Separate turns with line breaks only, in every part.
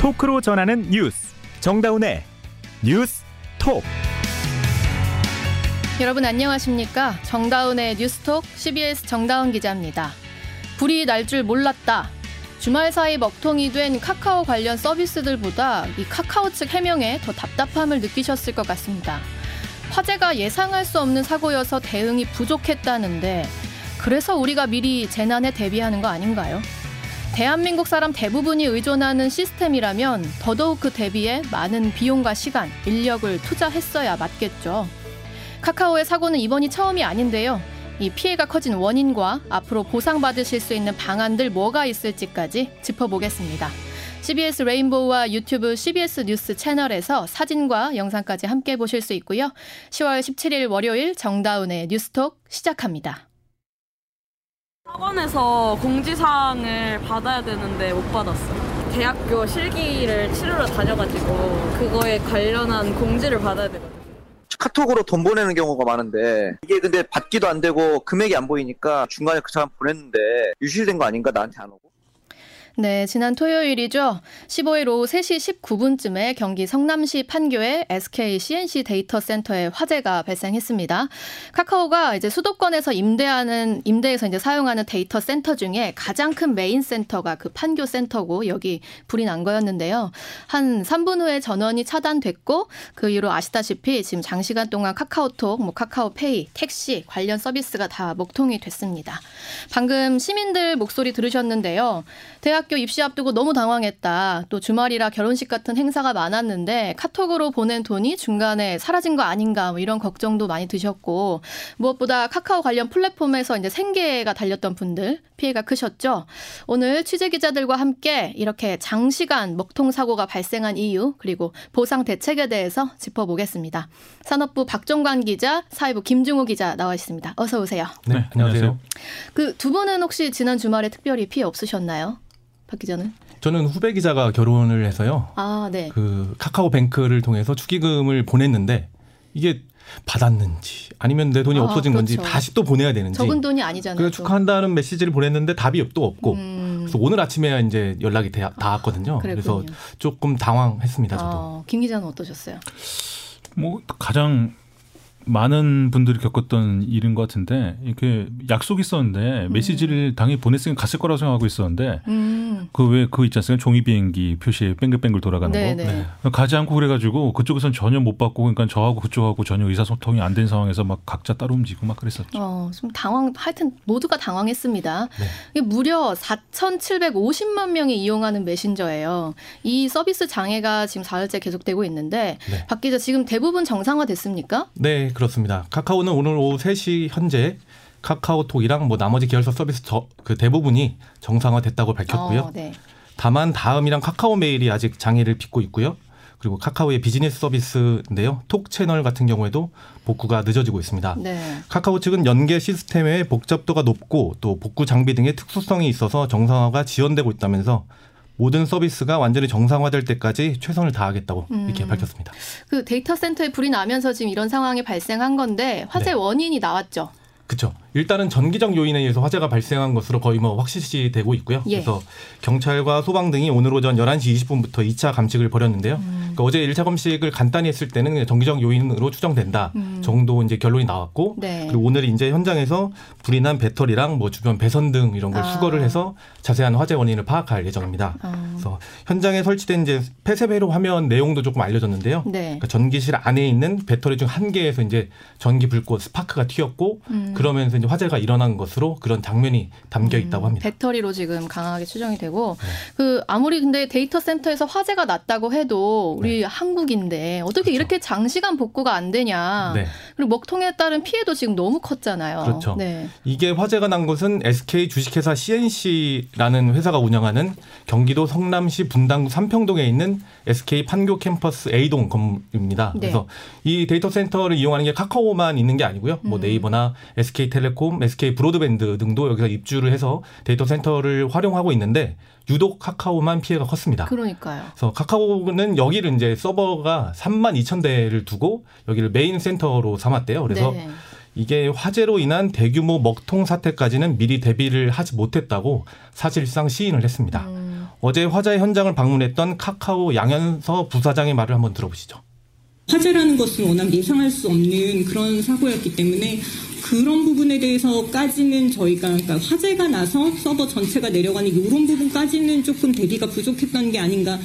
토크로 전하는 뉴스. 정다운의 뉴스 톡.
여러분 안녕하십니까? 정다운의 뉴스톡 CBS 정다운 기자입니다. 불이 날 줄 몰랐다. 주말 사이 먹통이 된 카카오 관련 서비스들보다 이 카카오 측 해명에 더 답답함을 느끼셨을 것 같습니다. 화재가 예상할 수 없는 사고여서 대응이 부족했다는데 그래서 우리가 미리 재난에 대비하는 거 아닌가요? 대한민국 사람 대부분이 의존하는 시스템이라면 더더욱 그 대비에 많은 비용과 시간, 인력을 투자했어야 맞겠죠. 카카오의 사고는 이번이 처음이 아닌데요. 이 피해가 커진 원인과 앞으로 보상받으실 수 있는 방안들 뭐가 있을지까지 짚어보겠습니다. CBS 레인보우와 유튜브 CBS 뉴스 채널에서 사진과 영상까지 함께 보실 수 있고요. 10월 17일 월요일 정다운의 뉴스톡 시작합니다.
학원에서 공지사항을 받아야 되는데 못 받았어요. 대학교 실기를 치르러 다녀가지고 그거에 관련한 공지를 받아야 되거든요.
카톡으로 돈 보내는 경우가 많은데 이게 근데 받기도 안 되고 금액이 안 보이니까 중간에 그 사람 보냈는데 유실된 거 아닌가 나한테 안 오고
네, 지난 토요일이죠. 15일 오후 3시 19분쯤에 경기 성남시 판교의 SK CNC 데이터 센터에 화재가 발생했습니다. 카카오가 이제 수도권에서 임대하는 임대에서 이제 사용하는 데이터 센터 중에 가장 큰 메인 센터가 그 판교 센터고 여기 불이 난 거였는데요. 한 3분 후에 전원이 차단됐고 그 이후로 아시다시피 지금 장시간 동안 카카오톡, 뭐 카카오페이, 택시 관련 서비스가 다 먹통이 됐습니다. 방금 시민들 목소리 들으셨는데요. 대학 대학교 입시 앞두고 너무 당황했다. 또 주말이라 결혼식 같은 행사가 많았는데 카톡으로 보낸 돈이 중간에 사라진 거 아닌가 뭐 이런 걱정도 많이 드셨고 무엇보다 카카오 관련 플랫폼에서 이제 생계가 달렸던 분들 피해가 크셨죠. 오늘 취재 기자들과 함께 이렇게 장시간 먹통 사고가 발생한 이유 그리고 보상 대책에 대해서 짚어보겠습니다. 산업부 박종관 기자, 사회부 김중호 기자 나와 있습니다. 어서 오세요.
네, 안녕하세요.
그 두 분은 혹시 지난 주말에 특별히 피해 없으셨나요? 박 기자는?
저는 후배 기자가 결혼을 해서요.
아, 네.
그 카카오뱅크를 통해서 축의금을 보냈는데 이게 받았는지 아니면 내 돈이
아,
없어진
그렇죠.
건지 다시 또 보내야 되는지
적은 돈이 아니잖아요.
그래서 축하한다는 메시지를 보냈는데 답이 또 없고
음.
그래서 오늘 아침에야 이제 연락이 돼- 닿았거든요. 그래서
그랬군요.
조금 당황했습니다. 저도.
어, 김 기자는 어떠셨어요?
뭐 가장 많은 분들이 겪었던 일인 것 같은데 이렇게 약속이 있었는데 메시지를 당연히 보냈으니까 갔을 거라고 생각하고 있었는데
음.
그왜 그거 있지 않습니까? 종이 비행기 표시에 뱅글뱅글 돌아가는
네,
거
네.
가지 않고 그래가지고 그쪽에선 전혀 못 받고 그러니까 저하고 그쪽하고 전혀 의사소통이 안 된 상황에서 막 각자 따로 움직이고 막 그랬었죠.
어, 좀 당황, 하여튼 모두가 당황했습니다.
네.
이게 무려 4,750만 명이 이용하는 메신저예요. 이 서비스 장애가 지금 사흘째 계속되고 있는데,
네.
박 기자 지금 대부분 정상화 됐습니까?
네, 그렇습니다. 카카오는 오늘 오후 3시 현재 카카오톡이랑 뭐 나머지 계열사 서비스 저, 그 대부분이 정상화됐다고 밝혔고요.
어, 네.
다만 다음이랑 카카오 메일이 아직 장애를 빚고 있고요. 그리고 카카오의 비즈니스 서비스인데요. 톡 채널 같은 경우에도 복구가 늦어지고 있습니다.
네.
카카오 측은 연계 시스템의 복잡도가 높고 또 복구 장비 등의 특수성이 있어서 정상화가 지연되고 있다면서 모든 서비스가 완전히 정상화될 때까지 최선을 다하겠다고 이렇게
음.
밝혔습니다.
그 데이터 센터에 불이 나면서 지금 이런 상황이 발생한 건데, 화재
네.
원인이 나왔죠.
그렇죠. 일단은 전기적 요인에 의해서 화재가 발생한 것으로 거의 뭐 확실시 되고 있고요.
예.
그래서 경찰과 소방 등이 오늘 오전 11시 20분부터 2차 감식을 벌였는데요.
음.
그러니까 어제 1차 감식을 간단히 했을 때는 전기적 요인으로 추정된다
음.
정도 이제 결론이 나왔고
네.
그리고 오늘 이제 현장에서 불이 난 배터리랑 뭐 주변 배선 등 이런 걸
아.
수거를 해서 자세한 화재 원인을 파악할 예정입니다.
어.
그래서 현장에 설치된 이제 폐쇄회로 화면 내용도 조금 알려졌는데요.
네.
그러니까 전기실 안에 있는 배터리 중 한 개에서 이제 전기 불꽃 스파크가 튀었고
음.
그러면서 이제 화재가 일어난 것으로 그런 장면이 담겨 있다고 합니다. 네.
배터리로 지금 강하게 추정이 되고 그 아무리 근데 데이터 센터에서 화재가 났다고 해도 우리 한국인데 어떻게
네. 그렇죠.
이렇게 장시간 복구가 안 되냐.
네.
그리고 먹통에 따른 피해도 지금 너무 컸잖아요.
그렇죠.
네.
이게 화재가 난 곳은 SK 주식회사 C&C라는 회사가 운영하는 경기도 성남시 분당구 삼평동에 있는 SK 판교 캠퍼스 A동 건물입니다.
네.
그래서 이 데이터 센터를 이용하는 게 카카오만 있는 게 아니고요. 뭐
음.
네이버나 SK텔레콤, SK 브로드밴드 등도 여기서 입주를 해서 데이터 센터를 활용하고 있는데 유독 카카오만 피해가 컸습니다.
그러니까요.
그래서 카카오는 여기를 이제 서버가 3만 2천 대를 두고 여기를 메인 센터로 삼았대요. 그래서
네.
이게 화재로 인한 대규모 먹통 사태까지는 미리 대비를 하지 못했다고 사실상 시인을 했습니다.
음,
어제 화재 현장을 방문했던 카카오 양현서 부사장의 말을 한번 들어보시죠.
화재라는 것은 워낙 예상할 수 없는 그런 사고였기 때문에 그런 부분에 대해서까지는 저희가 그러니까 화재가 나서 서버 전체가 내려가는 이런 부분까지는 조금 대비가 부족했던 게 아닌가.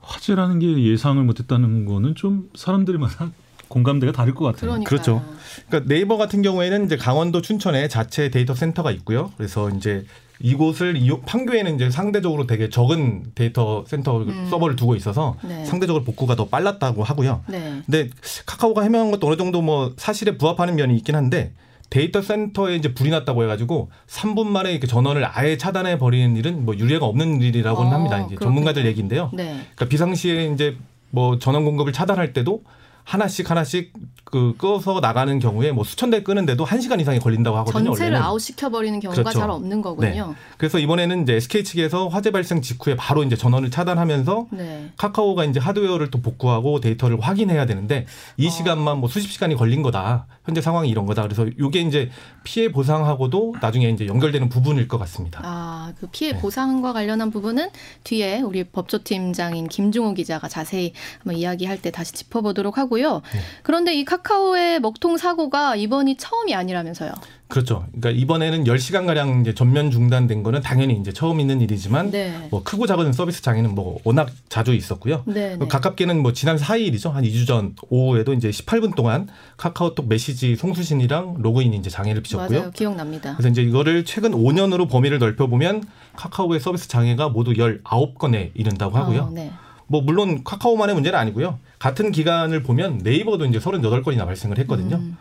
화재라는 게 예상을 못했다는 거는 좀 사람들마다 공감대가 다를 것 같아요.
그러니까요.
그렇죠. 그러니까 네이버 같은 경우에는 이제 강원도 춘천에 자체 데이터 센터가 있고요. 그래서 이제 이곳을 이용, 판교에는 이제 상대적으로 되게 적은 데이터 센터 서버를 두고 있어서
네.
상대적으로 복구가 더 빨랐다고 하고요.
네.
근데 카카오가 해명한 것도 어느 정도 뭐 사실에 부합하는 면이 있긴 한데 데이터 센터에 이제 불이 났다고 해가지고 3분 만에 이렇게 전원을 아예 차단해 버리는 일은 뭐 유례가 없는 일이라고는
어,
합니다. 이제
그렇군요.
전문가들 얘기인데요.
네.
그러니까 비상시에 이제 뭐 전원 공급을 차단할 때도 하나씩 하나씩 그 끄어서 나가는 경우에 뭐 수천 대 끄는데도 한 시간 이상이 걸린다고 하거든요.
전체를
원래는.
아웃 시켜버리는 경우가
그렇죠.
잘 없는 거군요.
그래서 이번에는 이제 SK 측에서 화재 발생 직후에 바로 이제 전원을 차단하면서
네.
카카오가 이제 하드웨어를 또 복구하고 데이터를 확인해야 되는데 이
어.
시간만 뭐 수십 시간이 걸린 거다. 현재 상황이 이런 거다. 그래서 이게 이제 피해 보상하고도 나중에 이제 연결되는 부분일 것 같습니다.
아, 그 피해
네.
보상과 관련한 부분은 뒤에 우리 법조팀장인 김중호 기자가 자세히 한번 이야기할 때 다시 짚어보도록 하고요.
네.
그런데 이 카카오 의 먹통 사고가 이번이 처음이 아니라면서요.
그렇죠. 그러니까 이번에는 10시간 가량 이제 전면 중단된 거는 당연히 이제 처음 있는 일이지만
네.
뭐 크고 작은 서비스 장애는 뭐 워낙 자주 있었고요.
네, 네.
가깝게는 뭐 지난 4일이죠. 한 2주 전 오후에도 이제 18분 동안 카카오톡 메시지 송수신이랑 로그인이 이제 장애를 빚었고요.
맞아요. 기억납니다.
그래서 이제 이거를 최근 5년으로 범위를 넓혀 보면 카카오의 서비스 장애가 모두 19건에 이른다고 하고요.
어, 네.
뭐 물론 카카오만의 문제는 아니고요. 같은 기간을 보면 네이버도 이제 38건이나 발생을 했거든요.
음.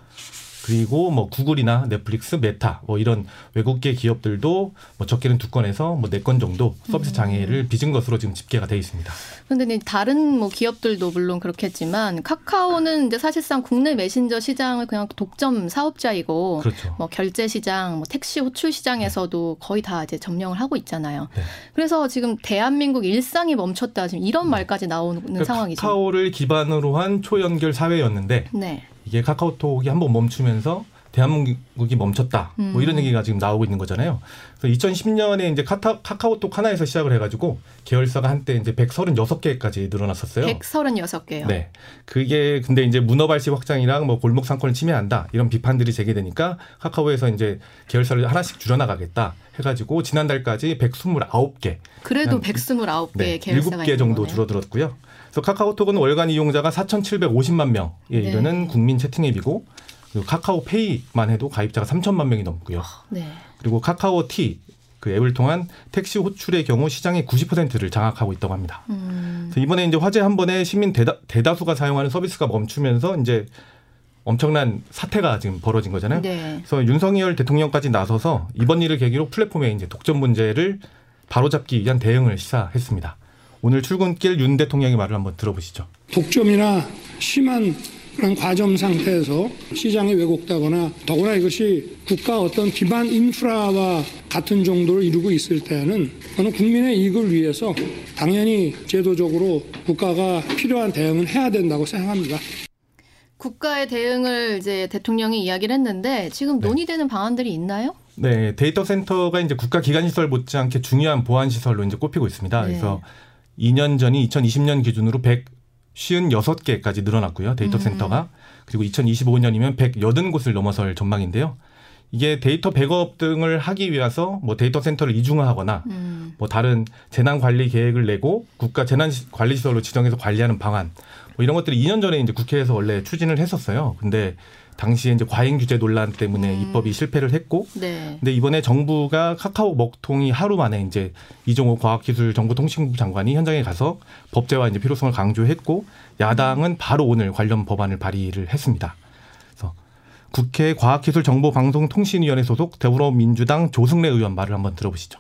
그리고 뭐 구글이나 넷플릭스, 메타 뭐 이런 외국계 기업들도 뭐 적게는 두 건에서 뭐 네 건 정도
음.
서비스 장애를 빚은 것으로 지금 집계가 돼 있습니다.
이제 다른 뭐 기업들도 물론 그렇겠지만 카카오는 이제 사실상 국내 메신저 시장을 그냥 독점 사업자이고
그렇죠.
뭐 결제 시장, 뭐 택시 호출 시장에서도 거의 다 이제 점령을 하고 있잖아요.
네.
그래서 지금 대한민국 일상이 멈췄다 지금 이런 말까지 나오는
그러니까
상황이죠.
카카오를 기반으로 한 초연결 사회였는데
네.
이게 카카오톡이 한번 멈추면서 대한민국이 멈췄다. 뭐 이런
음.
얘기가 지금 나오고 있는 거잖아요. 그래서 2010년에 이제 카타, 카카오톡 하나에서 시작을 해가지고 계열사가 한때 이제 136개까지 늘어났었어요.
136개요.
네. 그게 근데 이제 문어발시 확장이랑 뭐 골목 상권을 침해한다 이런 비판들이 제기되니까 카카오에서 이제 계열사를 하나씩 줄여나가겠다 해가지고 지난달까지 129개,
그래도
한-
129개
네,
계열사가
7개
있는
정도
거네요.
줄어들었고요. 그래서 카카오톡은 월간 이용자가 4,750만 명에
네.
이르는 국민 채팅 앱이고 그리고 카카오페이만 해도 가입자가 3천만 명이 넘고요.
네.
그리고 카카오티 그 앱을 통한 택시 호출의 경우 시장의 90%를 장악하고 있다고 합니다.
음.
그래서 이번에 이제 화재 한 번에 시민 대다, 대다 수가 사용하는 서비스가 멈추면서 이제 엄청난 사태가 지금 벌어진 거잖아요.
네.
그래서 윤석열 대통령까지 나서서 이번 일을 계기로 플랫폼의 이제 독점 문제를 바로잡기 위한 대응을 시사했습니다. 오늘 출근길 윤 대통령의 말을 한번 들어보시죠.
독점이나 심한 그런 과점 상태에서 시장이 왜곡되거나 더구나 이것이 국가 어떤 기반 인프라와 같은 정도를 이루고 있을 때는 저는 국민의 이익을 위해서 당연히 제도적으로 국가가 필요한 대응은 해야 된다고 생각합니다.
국가의 대응을 이제 대통령이 이야기를 했는데 지금
네.
논의되는 방안들이 있나요?
네, 데이터 센터가 이제 국가 기관 시설 못지않게 중요한 보안 시설로 이제 꼽히고 있습니다.
네.
그래서 2년 전이 2020년 기준으로 156개까지 늘어났고요. 데이터
음.
센터가. 그리고 2025년이면 180곳을 넘어설 전망인데요. 이게 데이터 백업 등을 하기 위해서 뭐 데이터 센터를 이중화하거나
음.
뭐 다른 재난 관리 계획을 내고 국가 재난 시- 관리 시설로 지정해서 관리하는 방안 뭐 이런 것들이 2년 전에 이제 국회에서 원래 추진을 했었어요. 근데 당시에 이제 과잉 규제 논란 때문에
음.
입법이 실패를 했고
네.
근데 이번에 정부가 카카오 먹통이 하루 만에 이제 이종호 과학기술정보통신부 장관이 현장에 가서 법제화 이제 필요성을 강조했고 야당은 바로 오늘 관련 법안을 발의를 했습니다. 그래서 국회 과학기술정보방송통신위원회 소속 더불어민주당 조승래 의원 말을 한번 들어보시죠.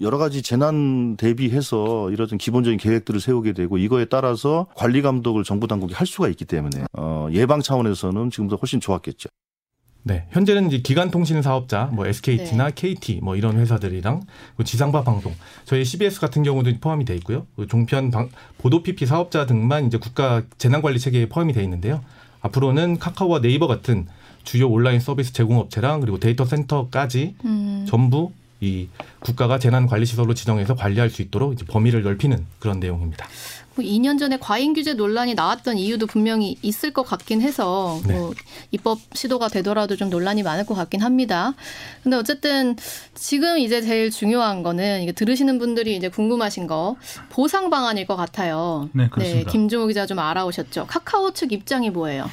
여러 가지 재난 대비해서 이런 기본적인 계획들을 세우게 되고 이거에 따라서 관리 감독을 정부 당국이 할 수가 있기 때문에 어, 예방 차원에서는 지금보다 훨씬 좋았겠죠.
네, 현재는 이제 기간 통신 사업자, 뭐 SKT나 KT 뭐 이런 회사들이랑 그 지상파 방송, 저희 CBS 같은 경우도 포함이 돼 있고요. 그 종편 방, 보도 PP 사업자 등만 이제 국가 재난관리 체계에 포함이 돼 있는데요. 앞으로는 카카오와 네이버 같은 주요 온라인 서비스 제공업체랑 그리고 데이터 센터까지
음.
전부 이 국가가 재난관리시설로 지정해서 관리할 수 있도록 이제 범위를 넓히는 그런 내용입니다.
뭐 2년 전에 과잉 규제 논란이 나왔던 이유도 분명히 있을 것 같긴 해서
네.
뭐 입법 시도가 되더라도 좀 논란이 많을 것 같긴 합니다. 근데 어쨌든 지금 이제 제일 중요한 거는 이게 들으시는 분들이 이제 궁금하신 거 보상 방안일 것 같아요.
네, 그렇습니다.
김종호 기자 좀 알아오셨죠. 카카오 측 입장이 뭐예요?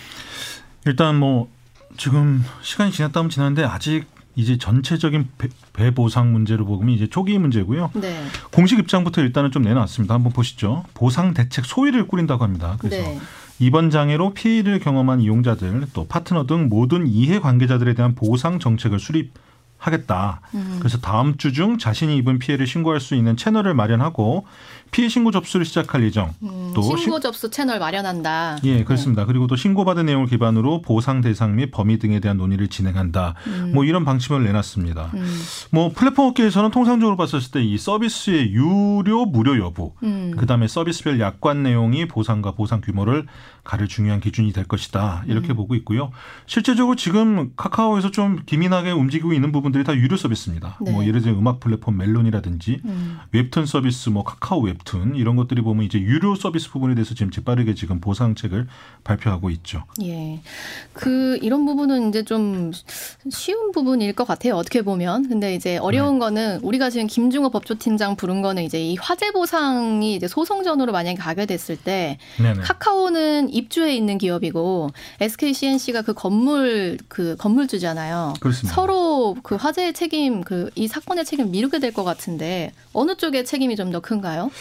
일단 뭐 지금 시간이 지났다면 지났는데 아직 이제 전체적인 배, 배보상 문제로 보면 이제 초기 문제고요.
네.
공식 입장부터 일단은 좀 내놨습니다. 한번 보시죠. 보상 대책 소위를 꾸린다고 합니다. 그래서
네.
이번 장애로 피해를 경험한 이용자들 또 파트너 등 모든 이해 관계자들에 대한 보상 정책을 수립 하겠다.
음.
그래서 다음 주 중 자신이 입은 피해를 신고할 수 있는 채널을 마련하고 피해 신고 접수를 시작할 예정.
음,
또
신고
신-
접수 채널 마련한다.
예, 그렇습니다. 그리고 또 신고받은 내용을 기반으로 보상 대상 및 범위 등에 대한 논의를 진행한다. 뭐 이런 방침을 내놨습니다.
음.
뭐 플랫폼 업계에서는 통상적으로 봤을 때 이 서비스의 유료 무료 여부,
음.
그다음에 서비스별 약관 내용이 보상과 보상 규모를 가를 중요한 기준이 될 것이다.
음.
이렇게 보고 있고요. 실제적으로 지금 카카오에서 좀 기민하게 움직이고 있는 부분들이 다 유료 서비스입니다.
네.
뭐 예를 들어 음악 플랫폼 멜론이라든지
음.
웹툰 서비스 뭐 카카오 웹툰 이런 것들이 보면 이제 유료 서비스 부분에 대해서 지금 재빠르게 지금 보상책을 발표하고 있죠.
예. 그 이런 부분은 이제 좀 쉬운 부분일 것 같아요. 어떻게 보면. 근데 이제 어려운
네.
거는 우리가 지금 김중호 법조팀장 부른 거는 이제 이 화재 보상이 이제 소송전으로 만약에 가게 됐을 때
네네.
카카오는 입주해 있는 기업이고 SK CNC가 그 건물 그 건물주잖아요.
그렇습니다.
서로 그 화재의 책임 그 이 사건의 책임 미루게 될 것 같은데 어느 쪽의 책임이 좀 더 큰가요?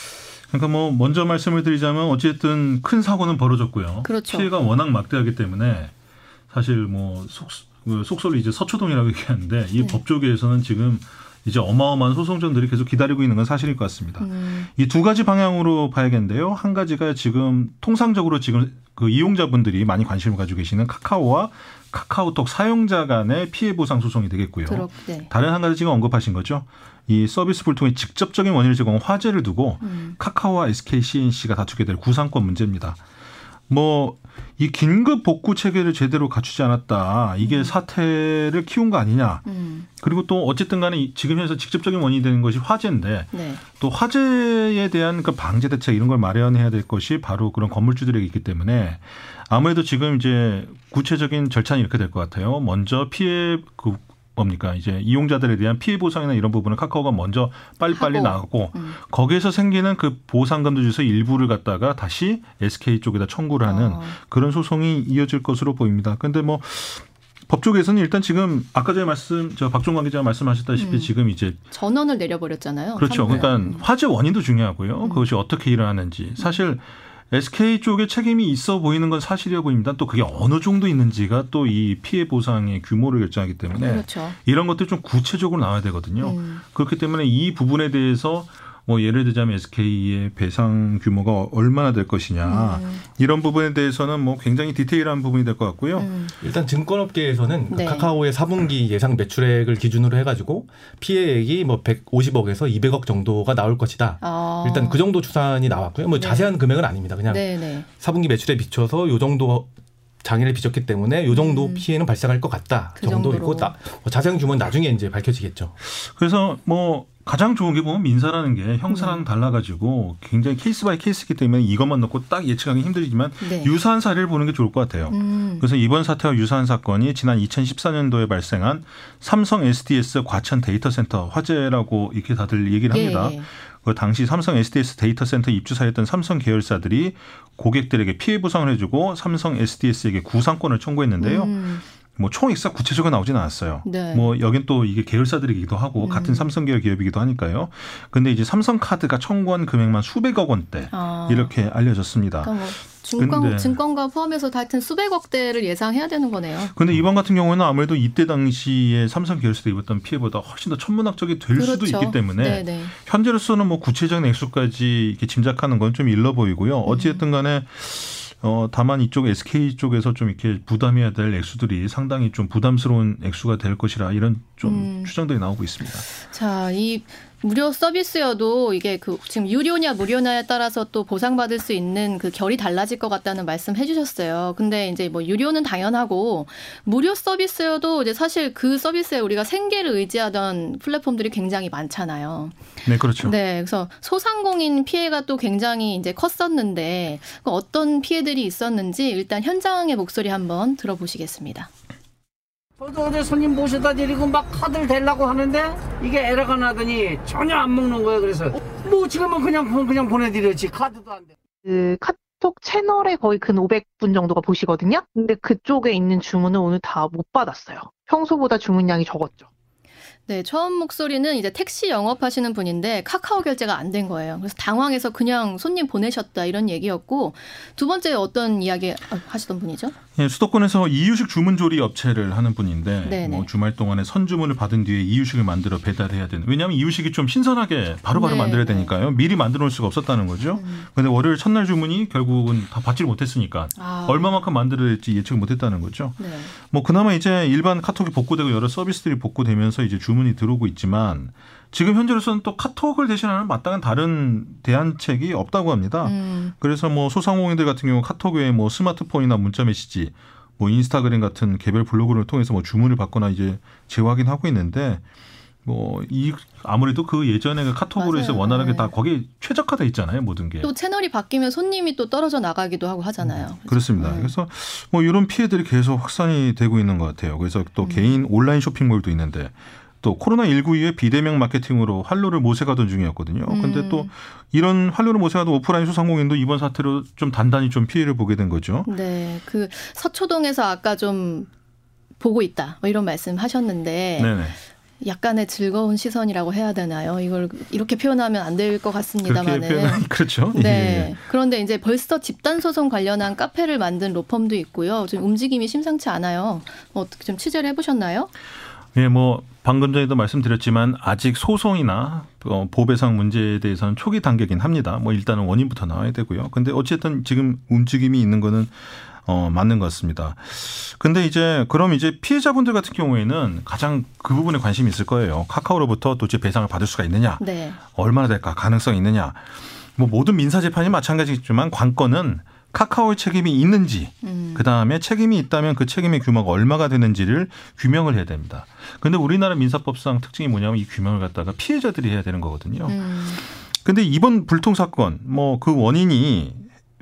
그러니까 뭐 먼저 말씀을 드리자면 어쨌든 큰 사고는 벌어졌고요.
그렇죠.
피해가 워낙 막대하기 때문에 사실 뭐 속, 그 속설로 이제 서초동이라고 얘기하는데 이
네.
법조계에서는 지금 이제 어마어마한 소송전들이 계속 기다리고 있는 건 사실일 것 같습니다.
음,
이두 가지 방향으로 봐야겠는데요. 한 가지가 지금 통상적으로 지금 그 이용자분들이 많이 관심을 가지고 계시는 카카오와 카카오톡 사용자 간의 피해 보상 소송이 되겠고요.
들어, 네.
다른 한 가지 지금 언급하신 거죠. 이 서비스 불통의 직접적인 원인을 제공한 화재를 두고
음.
카카오와 SK CNC가 다투게 될 구상권 문제입니다. 뭐 이 긴급 복구 체계를 제대로 갖추지 않았다. 이게 사태를 키운 거 아니냐.
음,
그리고 또 어쨌든 간에 이- 지금 현재 직접적인 원인이 되는 것이 화재인데
네.
또 화재에 대한 그 방제 대책 이런 걸 마련해야 될 것이 바로 그런 건물주들에게 있기 때문에 아무래도 지금 이제 구체적인 절차는 이렇게 될 것 같아요. 먼저 피해 그 뭡니까 이제 이용자들에 대한 피해 보상이나 이런 부분을 카카오가 먼저 빨리빨리. 나가고
음.
거기에서 생기는 그 보상금들 중에서 일부를 갖다가 다시 SK 쪽에다 청구를 하는
어.
그런 소송이 이어질 것으로 보입니다. 근데 뭐 법조계에서는 일단 지금 아까 전에 말씀 저 박종관 기자가 말씀하셨다시피
음.
지금 이제
전원을 내려버렸잖아요.
그렇죠.
삼-
그러니까 화재 원인도 중요하고요.
음.
그것이 어떻게 일어나는지. 사실 SK 쪽에 책임이 있어 보이는 건 사실이어 보입니다. 또 그게 어느 정도 있는지가 또 이 피해 보상의 규모를 결정하기 때문에
그렇죠.
이런 것들 좀 구체적으로 나와야 되거든요.
음.
그렇기 때문에 이 부분에 대해서 뭐 예를 들자면 SK의 배상 규모가 얼마나 될 것이냐
음.
이런 부분에 대해서는 뭐 굉장히 디테일한 부분이 될 것 같고요.
음.
일단 증권업계에서는 그
네.
카카오의 4분기 예상 매출액을 기준으로 해가지고 피해액이 뭐 150억에서 200억 정도가 나올 것이다.
어.
일단 그 정도 추산이 나왔고요. 뭐
네.
자세한 금액은 아닙니다. 그냥
네네.
4분기 매출에 비춰서 요 정도 장애를 빚었기 때문에 요 정도
음.
피해는 발생할 것 같다
그
정도이고. 나, 뭐 자세한 규모는 나중에 이제 밝혀지겠죠.
그래서 뭐 가장 좋은 게 보면 민사라는 게 형사랑 달라가지고 굉장히 case by case이기 때문에 이것만 넣고 딱 예측하기 힘들지만
네.
유사한 사례를 보는 게 좋을 것 같아요.
음.
그래서 이번 사태와 유사한 사건이 지난 2014년도에 발생한 삼성 SDS 과천 데이터 센터 화재라고 이렇게 다들 얘기를 합니다.
예.
그 당시 삼성 SDS 데이터 센터 입주사였던 삼성 계열사들이 고객들에게 피해 보상을 해주고 삼성 SDS에게 구상권을 청구했는데요.
음.
뭐 총 액사 구체적으로 나오진 않았어요.
네.
뭐 여긴 또 이게 계열사들이기도 하고
음.
같은 삼성 계열 기업이기도 하니까요. 근데 이제 삼성카드가 청구한 금액만 수백억 원대
아.
이렇게 알려졌습니다.
그러니까 뭐 증권
근데-
증권가 포함해서 하여튼 수백억 대를 예상해야 되는 거네요.
근데 이번 같은 경우에는 아무래도 이때 당시에 삼성 계열사가 입었던 피해보다 훨씬 더 천문학적이 될 수도
그렇죠.
있기 때문에
네네.
현재로서는 뭐 구체적인 액수까지 이렇게 짐작하는 건 좀 일러 보이고요. 어찌됐든 간에 어 다만 이쪽 SK 쪽에서 좀 이렇게 부담해야 될 액수들이 상당히 좀 부담스러운 액수가 될 것이라 이런 좀
음.
추정들이 나오고 있습니다.
자, 이 무료 서비스여도 이게 그 지금 유료냐 무료냐에 따라서 또 보상받을 수 있는 그 결이 달라질 것 같다는 말씀 해주셨어요. 근데 이제 뭐 유료는 당연하고 무료 서비스여도 이제 사실 그 서비스에 우리가 생계를 의지하던 플랫폼들이 굉장히 많잖아요.
네, 그렇죠.
네, 그래서 소상공인 피해가 또 굉장히 이제 컸었는데 그 어떤 피해들이 있었는지 일단 현장의 목소리 한번 들어보시겠습니다.
저도 어제 손님 모셔다 드리고 막 카드를 대려고 하는데 이게 에러가 나더니 전혀 안 먹는 거예요. 그래서 뭐 지금은 그냥 그냥 보내드렸지 카드도 안 돼.
그 카톡 채널에 거의 근 500분 정도가 보시거든요. 근데 그쪽에 있는 주문을 오늘 다 못 받았어요. 평소보다 주문량이 적었죠.
네, 처음 목소리는 이제 택시 영업하시는 분인데 카카오 결제가 안 된 거예요. 그래서 당황해서 그냥 손님 보내셨다 이런 얘기였고 두 번째 어떤 이야기 하시던 분이죠?
예, 수도권에서 이유식 주문 조리 업체를 하는 분인데
네네.
뭐 주말 동안에 선주문을 받은 뒤에 이유식을 만들어 배달해야 되는. 왜냐하면 이유식이 좀 신선하게 바로바로
네,
만들어야
네.
되니까요. 미리 만들어 놓을 수가 없었다는 거죠.
음.
근데 월요일 첫날 주문이 결국은 다 받지를 못했으니까
아.
얼마만큼 만들어야 될지 예측을 못했다는 거죠.
네.
뭐 그나마 이제 일반 카톡이 복구되고 여러 서비스들이 복구되면서 이제 주문이 들어오고 있지만 지금 현재로서는 또 카톡을 대신하는 마땅한 다른 대안책이 없다고 합니다.
음.
그래서 뭐 소상공인들 같은 경우 카톡 외에 뭐 스마트폰이나 문자 메시지, 뭐 인스타그램 같은 개별 블로그를 통해서 뭐 주문을 받거나 이제 재확인하고 있는데 뭐 이 아무래도 그 예전에 그 카톡으로 해서
맞아요.
원활하게
네.
다 거기에 최적화돼 있잖아요 모든 게.
또 채널이 바뀌면 손님이 또 떨어져 나가기도 하고 하잖아요.
그렇습니다.
네.
그래서 뭐 이런 피해들이 계속 확산이 되고 있는 것 같아요. 그래서 또
음.
개인 온라인 쇼핑몰도 있는데 또 코로나19 이후에 비대면 마케팅으로 활로를 모색하던 중이었거든요. 근데
음.
또 이런 활로를 모색하던 오프라인 소상공인도 이번 사태로 좀 단단히 좀 피해를 보게 된 거죠.
네, 그 서초동에서 아까 좀 보고 있다 뭐 이런 말씀 하셨는데
네네.
약간의 즐거운 시선이라고 해야 되나요? 이걸 이렇게 표현하면 안 될 것 같습니다만은.
그렇죠.
네.
예.
그런데 이제 벌써 집단 소송 관련한 카페를 만든 로펌도 있고요. 지금 움직임이 심상치 않아요. 뭐 어떻게 좀 취재를 해보셨나요?
예, 뭐 방금 전에도 말씀드렸지만 아직 소송이나 어, 보배상 문제에 대해서는 초기 단계긴 합니다. 뭐 일단은 원인부터 나와야 되고요. 근데 어쨌든 지금 움직임이 있는 거는 어, 맞는 것 같습니다. 근데 이제 그럼 이제 피해자분들 같은 경우에는 가장 그 부분에 관심이 있을 거예요. 카카오로부터 도대체 배상을 받을 수가 있느냐,
네.
얼마나 될까, 가능성이 있느냐. 뭐 모든 민사 재판이 마찬가지겠지만 관건은 카카오의 책임이 있는지,
음.
그 다음에 책임이 있다면 그 책임의 규모가 얼마가 되는지를 규명을 해야 됩니다. 근데 우리나라 민사법상 특징이 뭐냐면 이 규명을 갖다가 피해자들이 해야 되는 거거든요.
음.
근데 이번 불통 사건 뭐 그 원인이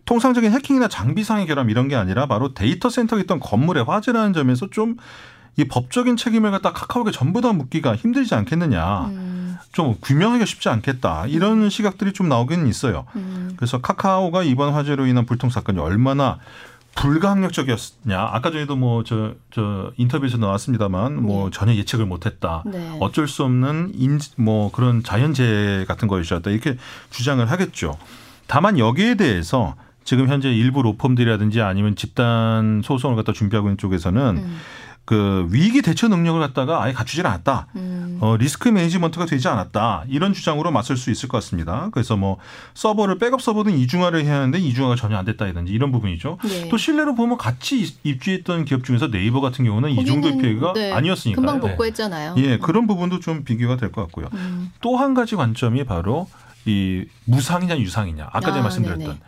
통상적인 해킹이나 장비상의 결함 이런 게 아니라 바로 데이터 센터에 있던 건물의 화재라는 점에서 좀 이 법적인 책임을 갖다 카카오에게 전부 다 묻기가 힘들지 않겠느냐.
음.
좀 규명하기가 쉽지 않겠다. 이런 시각들이 좀 나오기는 있어요.
음.
그래서 카카오가 이번 화재로 인한 불통 사건이 얼마나 불가항력적이었냐. 아까 전에도 뭐 저 저 인터뷰에서 나왔습니다만 뭐 전혀 예측을 못했다.
네.
어쩔 수 없는 인뭐 그런 자연재해 같은 것이었다. 이렇게 주장을 하겠죠. 다만 여기에 대해서 지금 현재 일부 로펌들이라든지 아니면 집단 소송을 갖다 준비하고 있는 쪽에서는
음.
그 위기 대처 능력을 갖다가 아예 갖추질 않았다.
음.
어, risk management가 되지 않았다. 이런 주장으로 맞설 수 있을 것 같습니다. 그래서 뭐 서버를 백업 서버든 이중화를 해야 하는데 이중화가 전혀 안 됐다든지 이런 부분이죠.
네.
또 신뢰로 보면 같이 입주했던 기업 중에서 네이버 같은 경우는 이 정도의 피해가
네,
아니었으니까요.
금방 복구했잖아요.
예, 그런 부분도 좀 비교가 될 것 같고요.
음.
또한 가지 관점이 바로 이 무상이냐 유상이냐. 아까 전에
아,
말씀드렸던.
네네.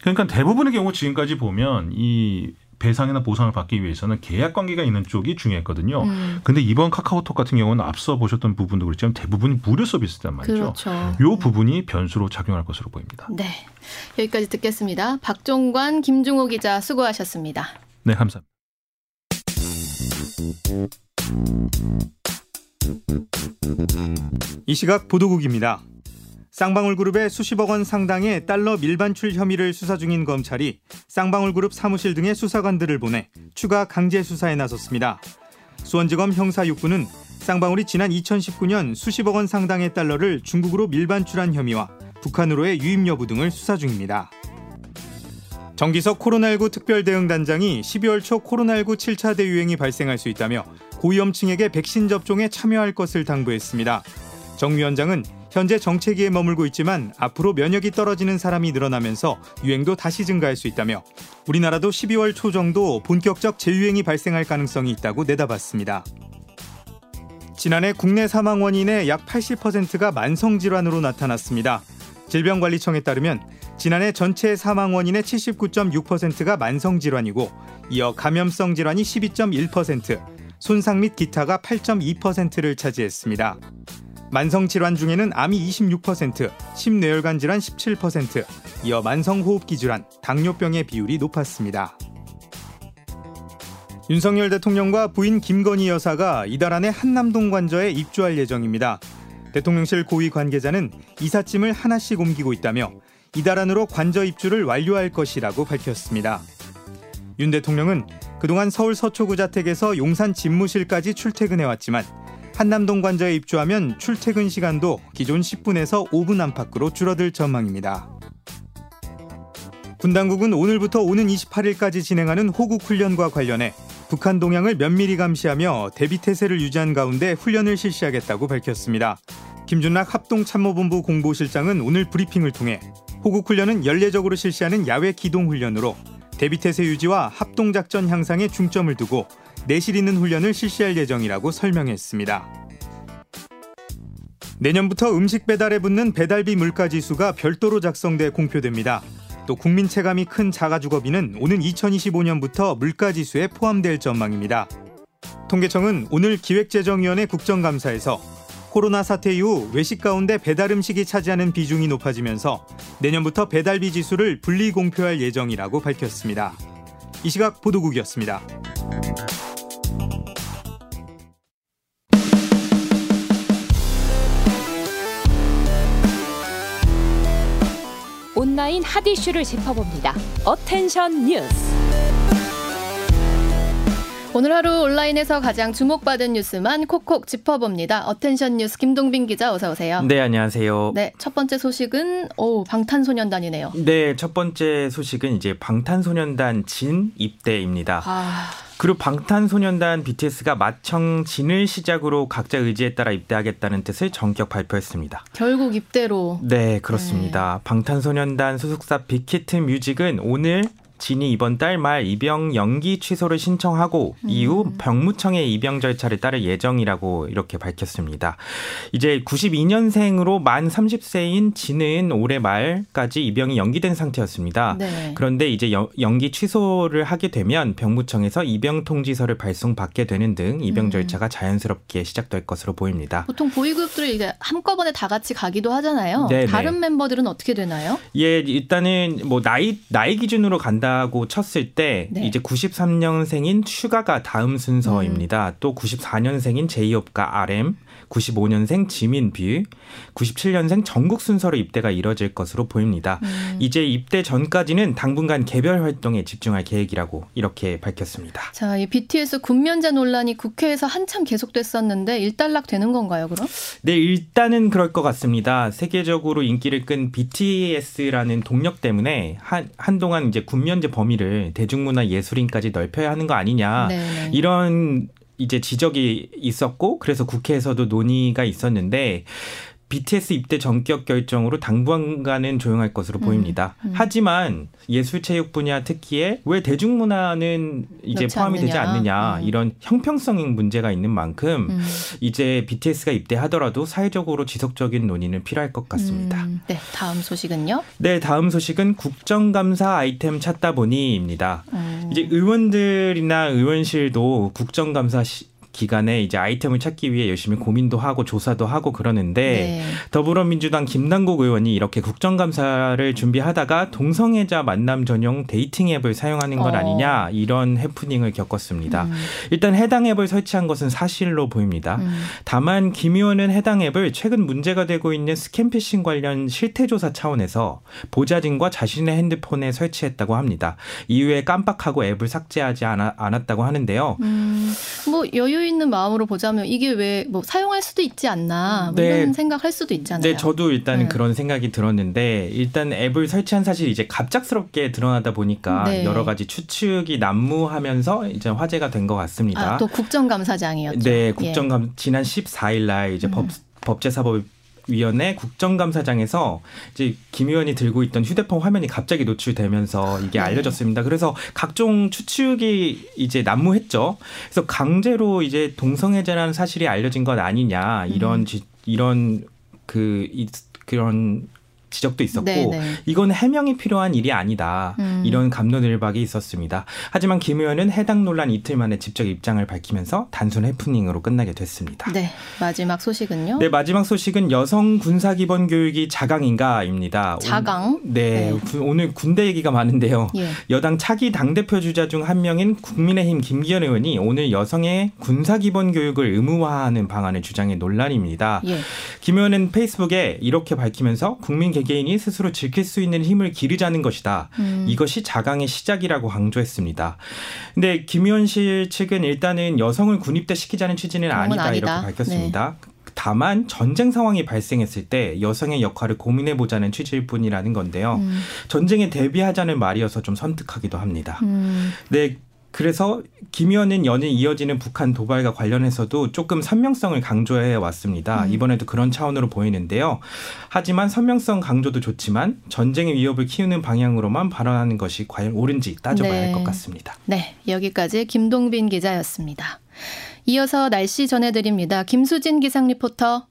그러니까 대부분의 경우 지금까지 보면 이 배상이나 보상을 받기 위해서는 계약 관계가 있는 쪽이 중요했거든요.
음.
근데 이번 카카오톡 같은 경우는 앞서 보셨던 부분도 그렇지만 대부분이 무료 서비스단 말이죠.
그렇죠.
요 부분이 변수로 작용할 것으로 보입니다.
네. 여기까지 듣겠습니다. 박종관, 김중호 기자 수고하셨습니다.
네, 감사합니다.
이 시각 보도국입니다. 쌍방울 그룹의 수십억 원 상당의 달러 밀반출 혐의를 수사 중인 검찰이 쌍방울 그룹 사무실 등의 수사관들을 보내 추가 강제 수사에 나섰습니다. 수원지검 형사 6부는 쌍방울이 지난 2019년 수십억 원 상당의 달러를 중국으로 밀반출한 혐의와 북한으로의 유입 여부 등을 수사 중입니다. 정기석 코로나19 특별대응단장이 12월 초 코로나19 7차 대유행이 발생할 수 있다며 고위험층에게 백신 접종에 참여할 것을 당부했습니다. 정 위원장은 현재 정체기에 머물고 있지만 앞으로 면역이 떨어지는 사람이 늘어나면서 유행도 다시 증가할 수 있다며 우리나라도 12월 초 정도 본격적 재유행이 발생할 가능성이 있다고 내다봤습니다. 지난해 국내 사망 원인의 약 80%가 만성 질환으로 나타났습니다. 질병관리청에 따르면 지난해 전체 사망 원인의 79.6%가 만성 질환이고 이어 감염성 질환이 12.1%, 손상 및 기타가 8.2%를 차지했습니다. 만성 질환 중에는 암이 26%, 심뇌혈관 질환 17%, 이어 만성 호흡기 질환, 당뇨병의 비율이 높았습니다. 윤석열 대통령과 부인 김건희 여사가 이달 안에 한남동 관저에 입주할 예정입니다. 대통령실 고위 관계자는 이삿짐을 하나씩 옮기고 있다며 이달 안으로 관저 입주를 완료할 것이라고 밝혔습니다. 윤 대통령은 그동안 서울 서초구 자택에서 용산 집무실까지 출퇴근해왔지만 한남동 관저에 입주하면 출퇴근 시간도 기존 10분에서 5분 안팎으로 줄어들 전망입니다. 군 당국은 오늘부터 오는 28일까지 진행하는 호국 훈련과 관련해 북한 동향을 면밀히 감시하며 대비 태세를 유지한 가운데 훈련을 실시하겠다고 밝혔습니다. 김준락 합동참모본부 공보실장은 오늘 브리핑을 통해 호국 훈련은 연례적으로 실시하는 야외 기동 훈련으로 대비 태세 유지와 합동 작전 향상에 중점을 두고 내실 있는 훈련을 실시할 예정이라고 설명했습니다. 내년부터 음식 배달에 붙는 배달비 물가 지수가 별도로 작성돼 공표됩니다. 또 국민 체감이 큰 자가주거비는 오는 2025년부터 물가 지수에 포함될 전망입니다. 통계청은 오늘 기획재정위원회 국정감사에서 코로나 사태 이후 외식 가운데 배달 음식이 차지하는 비중이 높아지면서 내년부터 배달비 지수를 분리 공표할 예정이라고 밝혔습니다. 이 시각 보도국이었습니다.
온라인 핫 이슈를 짚어봅니다. attention 뉴스.
오늘 하루 온라인에서 가장 주목받은 뉴스만 콕콕 짚어봅니다. attention 뉴스 김동빈 기자 어서 오세요.
네, 안녕하세요.
네, 첫 번째 소식은 오, 방탄소년단이네요.
네, 첫 번째 소식은 이제 방탄소년단 진 입대입니다.
아...
그룹 방탄소년단 BTS가 맏형 진을 시작으로 각자 의지에 따라 입대하겠다는 뜻을 전격 발표했습니다.
결국 입대로.
네, 그렇습니다. 네. 방탄소년단 소속사 빅히트 뮤직은 오늘 진이 이번 달 말 입영 연기 취소를 신청하고 음. 이후 병무청의 입영 절차를 따를 예정이라고 이렇게 밝혔습니다. 이제 92년생으로 만 30세인 진은 올해 말까지 입영이 연기된 상태였습니다. 네. 그런데 이제 연기 취소를 하게 되면 병무청에서 입영 통지서를 발송받게 되는 등 입영 음. 절차가 자연스럽게 시작될 것으로 보입니다.
보통 보이그룹들이 이제 한꺼번에 다 같이 가기도 하잖아요. 네네. 다른 멤버들은 어떻게 되나요?
예, 일단은 뭐 나이 나이 기준으로 간다 된다고 쳤을 때 네. 이제 93년생인 슈가가 다음 순서입니다. 음. 또 94년생인 제이홉과 RM, 95년생 지민뷰, 97년생 전국 순서로 입대가 이뤄질 것으로 보입니다. 음. 이제 입대 전까지는 당분간 개별 활동에 집중할 계획이라고 이렇게 밝혔습니다.
자, 이 BTS 군면제 논란이 국회에서 한참 계속됐었는데 일단락 되는 건가요, 그럼?
네, 일단은 그럴 것 같습니다. 세계적으로 인기를 끈 BTS라는 동력 때문에 한 한동안 이제 군면제 범위를 대중문화 예술인까지 넓혀야 하는 거 아니냐 네네. 이런 이제 지적이 있었고 그래서 국회에서도 논의가 있었는데 BTS 입대 전격 결정으로 당분간은 조용할 것으로 음, 보입니다. 음. 하지만 예술체육 분야 특기에 왜 대중문화는 이제 포함이 않느냐. 되지 않느냐 음. 이런 형평성 문제가 있는 만큼 음. 이제 BTS가 입대하더라도 사회적으로 지속적인 논의는 필요할 것 같습니다. 음.
네, 다음 소식은요?
네, 다음 소식은 국정감사 아이템 찾다 보니입니다. 음. 이제 의원들이나 의원실도 국정감사 시, 기간에 이제 아이템을 찾기 위해 열심히 고민도 하고 조사도 하고 그러는데 네. 더불어민주당 김남국 의원이 이렇게 국정감사를 준비하다가 동성애자 만남 전용 데이팅 앱을 사용하는 것 어. 아니냐 이런 해프닝을 겪었습니다. 음. 일단 해당 앱을 설치한 것은 사실로 보입니다. 음. 다만 김 의원은 해당 앱을 최근 문제가 되고 있는 스캔피싱 관련 실태조사 차원에서 보좌진과 자신의 핸드폰에 설치했다고 합니다. 이후에 깜빡하고 앱을 삭제하지 않았다고 하는데요.
음. 뭐 여유 있는 마음으로 보자면 이게 왜 뭐 사용할 수도 있지 않나 뭐 네. 이런 생각할 수도 있잖아요.
네, 저도 일단 네. 그런 생각이 들었는데 일단 앱을 설치한 사실이 이제 갑작스럽게 드러나다 보니까 네. 여러 가지 추측이 난무하면서 이제 화제가 된 것 같습니다.
아, 또 국정감사장이었죠.
네, 국정감 예. 지난 14일 날 이제 음. 법 법제사법 위원회 국정감사장에서 이제 김 의원이 들고 있던 휴대폰 화면이 갑자기 노출되면서 이게
네.
알려졌습니다. 그래서 각종 추측이 이제 난무했죠. 그래서 강제로 이제 동성애자라는 사실이 알려진 것 아니냐 이런
음.
지, 이런 그 이, 그런 지적도 있었고
네, 네.
이건 해명이 필요한 일이 아니다.
음.
이런 감론을박이 있었습니다. 하지만 김 의원은 해당 논란 이틀 만에 직접 입장을 밝히면서 단순 해프닝으로 끝나게 됐습니다.
네, 마지막 소식은요?
네, 마지막 소식은 여성 군사 기본 교육이 자강인가입니다.
자강?
오, 네,
네.
구- 오늘 군대 얘기가 많은데요.
예.
여당 차기 당 대표 주자 중 한 명인 국민의힘 김기현 의원이 오늘 여성의 군사 기본 교육을 의무화하는 방안을 주장해 논란입니다.
예.
김 의원은 페이스북에 이렇게 밝히면서 국민 개개인이 스스로 지킬 수 있는 힘을 기르자는 것이다.
음.
이것이 자강의 시작이라고 강조했습니다. 근데 김 의원실 측은 일단은 여성을 군입대 시키자는 취지는 아니다,
아니다. 네.
이렇게 밝혔습니다. 다만 전쟁 상황이 발생했을 때 여성의 역할을 고민해 보자는 취지일 뿐이라는 건데요.
음.
전쟁에 대비하자는 말이어서 좀 섬뜩하기도 합니다.
음.
네. 그래서 김 의원은 연일 이어지는 북한 도발과 관련해서도 조금 선명성을 강조해 왔습니다.
음.
이번에도 그런 차원으로 보이는데요. 하지만 선명성 강조도 좋지만 전쟁의 위협을 키우는 방향으로만 발언하는 것이 과연 옳은지 따져봐야
네.
할것 같습니다.
네, 여기까지 김동빈 기자였습니다. 이어서 날씨 전해드립니다. 김수진 기상 리포터.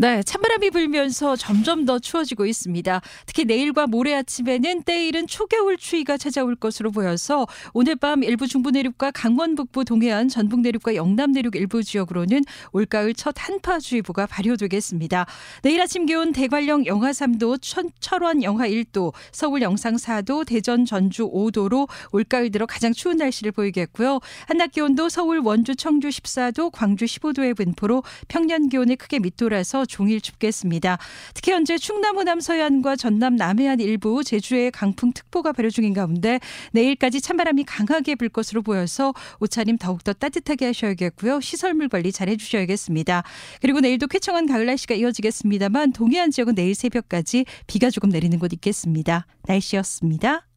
네, 찬바람이 불면서 점점 더 추워지고 있습니다. 특히 내일과 모레 아침에는 때이른 초겨울 추위가 찾아올 것으로 보여서 오늘 밤 일부 중부 내륙과 강원 북부 동해안, 전북 내륙과 영남 내륙 일부 지역으로는 올가을 첫 한파주의보가 발효되겠습니다. 내일 아침 기온 대관령 영하 3도, 천, 철원 영하 1도, 서울 영상 4도, 대전 전주 5도로 올가을 들어 가장 추운 날씨를 보이겠고요. 한낮 기온도 서울 원주 청주 14도, 광주 15도의 분포로 평년 기온에 크게 밑돌아서 종일 춥겠습니다. 특히 현재 충남 호남 서해안과 전남 남해안 일부 제주에 강풍특보가 발효 중인 가운데 내일까지 찬바람이 강하게 불 것으로 보여서 옷차림 더욱더 따뜻하게 하셔야겠고요. 시설물 관리 잘 해주셔야겠습니다. 그리고 내일도 쾌청한 가을 날씨가 이어지겠습니다만 동해안 지역은 내일 새벽까지 비가 조금 내리는 곳 있겠습니다. 날씨였습니다.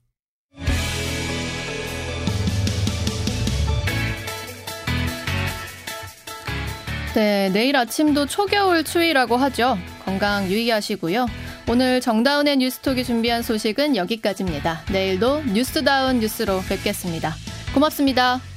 네, 내일 아침도 초겨울 추위라고 하죠. 건강 유의하시고요. 오늘 정다운의 뉴스톡이 준비한 소식은 여기까지입니다. 내일도 뉴스다운 뉴스로 뵙겠습니다. 고맙습니다.